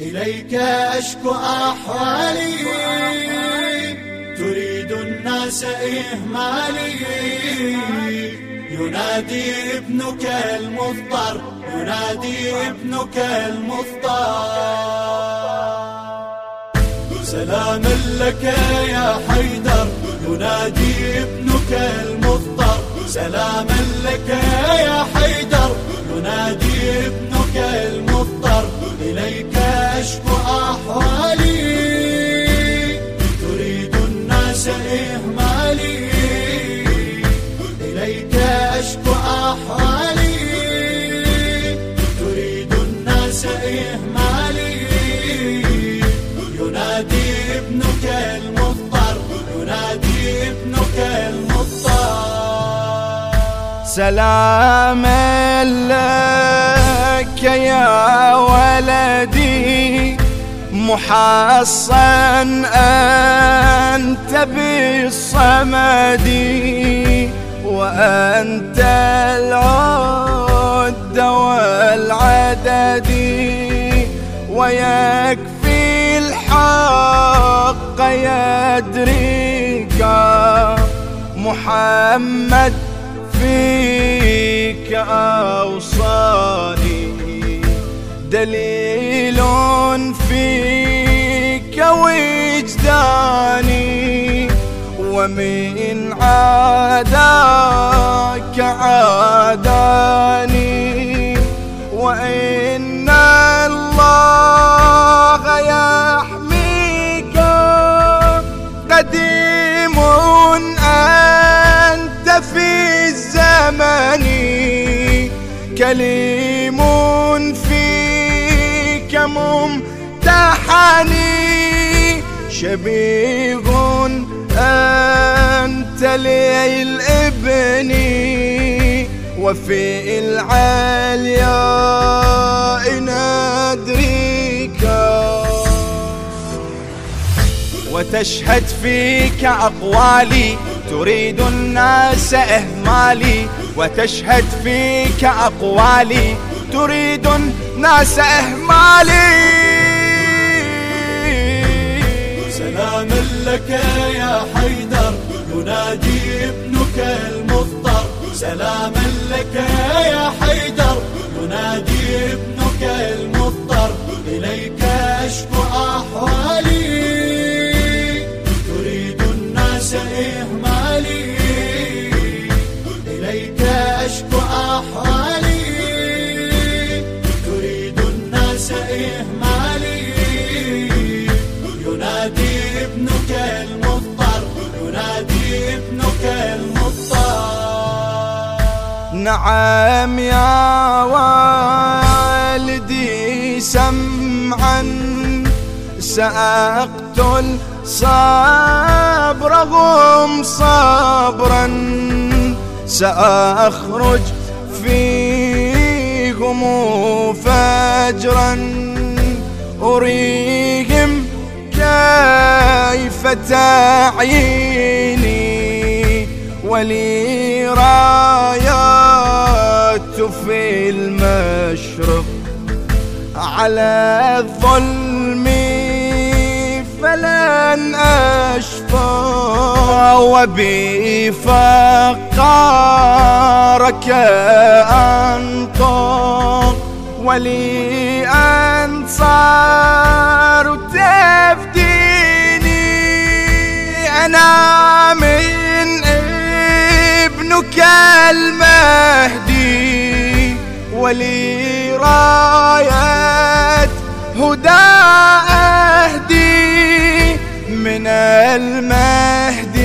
إليك أشكو أحوالي. تريد الناس إهمالي. ينادي ابنك المضطر ينادي ابنك المضطر سلاما لك يا حيدر. ينادي ابنك المضطر سلاما لك يا حيدر. ينادي ابنك المضطر إليك أشكو أحوالي تريد الناس إهمالي. إليك أشكو أحوالي تريد الناس إهمالي. ينادي ابنك المضطر ينادي ابنك المضطر. سلام لك يا ولدي محصن أنت بالصمد وأنت العد والعدد ويكفي الحق يدريك محمد فيك أوصاني. دليل فيك وجداني ومن عاداك عاداني. وإن الله يحميك قديم أنت في الزمن كليم فيك ممتحني شبيه أنت للإبن وفي العلياء ندريك وتشهد فيك أقوالي تريد الناس إهمالي. وتشهد فيك أقوالي تريد الناس إهمالي. سلاما لك يا حيدر ينادي ابنك المضطر سلاما لك يا حيدر ينادي ابنك المضطر إليك أشكو أحوالي. تريد الناس إهمالي. إليك أشكو أحوالي. نعم يا والدي سمعا سأقتل صبرهم صبرا سأخرج فيهم فجرا. أريهم كيف تعييني ولي رايات في المشرق على الظلم فلن أشفى وبفقارك أنطق ولي أنصار تفديني. أنا من ابنك المهدي. ولي راية هدى أهدي من المهدي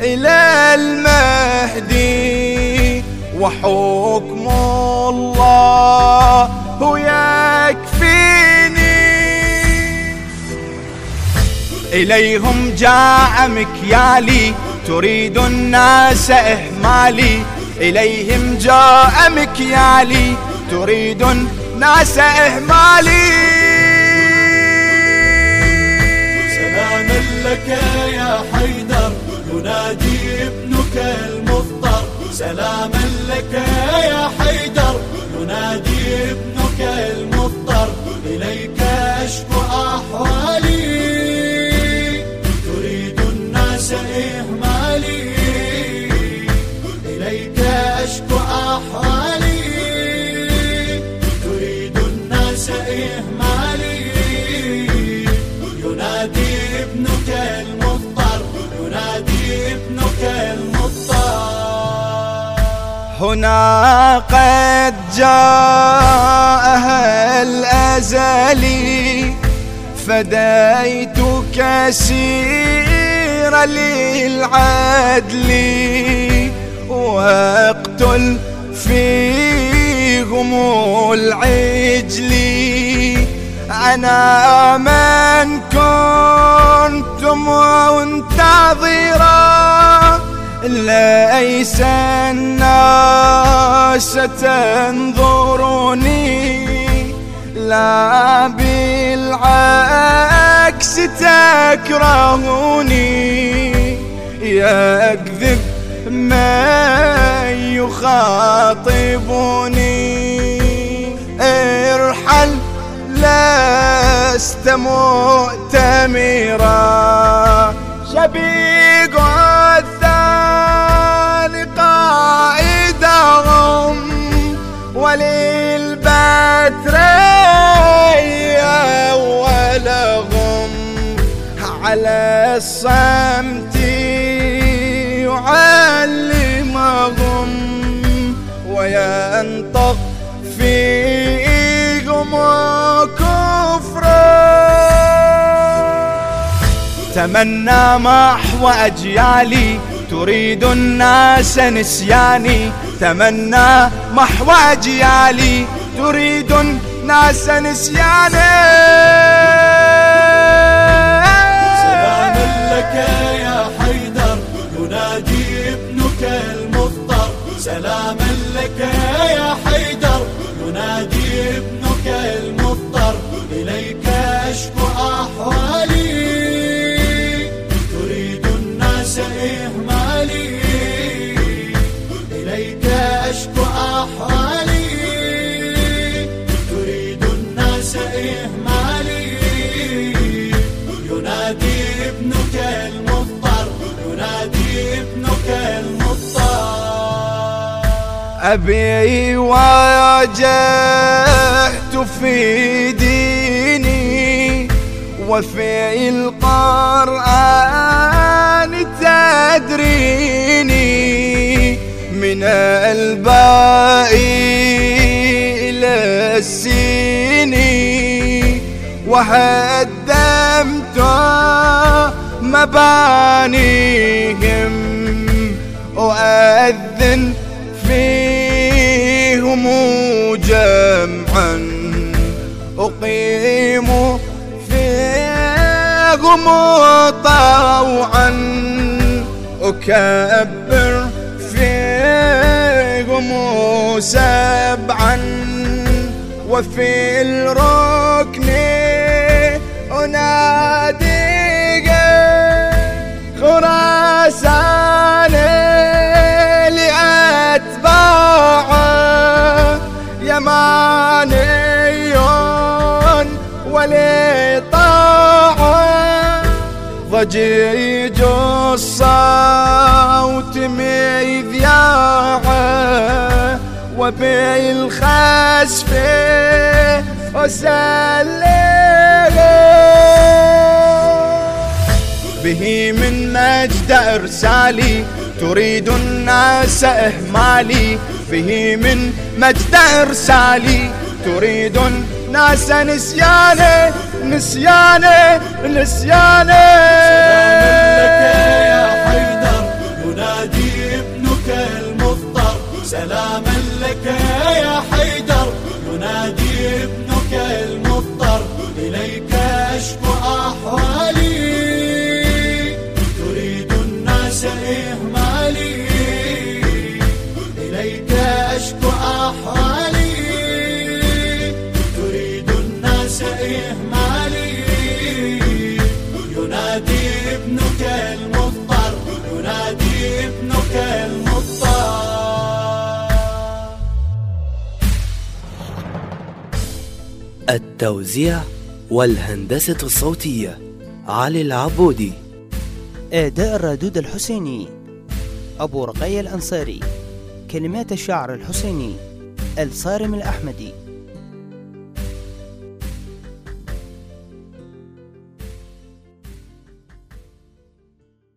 إلى المهدي وحكم الله يكفيني. إليهم جاء مكيالي تريد الناس إهمالي. إليهم جاء مكيالي تريد الناس إهمالي. سلاما لك يا حيدر ينادي ابنك المضطر سلاما لك يا هنا قد جاءها الأزلي فديت كثير للعدل. وأقتل فيهم العجل. أنا من كنت ليس الناس تنظرني لا بالعكس تكرهني. يكذب من يخاطبني. ارحل لست مؤتمرا. شبيق الصمت يعلمهم وينطق فيهم كفرا تمنى محو أجيالي تريد الناس نسياني. تمنى محو أجيالي تريد الناس نسياني. لك يا حيدر ينادي ابنك المضطر سلاما لك يا حيدر ينادي ابنك المضطر إليك أبي واجهت في ديني وفي القرآن تدريني من الباء إلى السيني وهدمت مبانيهم. أؤذن فيهم جمعا أقيم فيهم طوعا أكبر فيهم سبعا وفي الركن أنادي خراسان يماني ولطاعة. ضجيج الصوت مذياعة. وبالخسف أسلم به من مجد إرسالي تريد الناس إهمالي. به من مجد إرسالي. تريد الناس نسياني نسياني نسياني لك يا حيدر ينادي ابنك المضطر سلاما لك يا حيدر التوزيع والهندسة الصوتية علي العبودي. أداء الردود الحسيني أبو رقية الأنصاري كلمات الشعر الحسيني الصارم الأحمدي.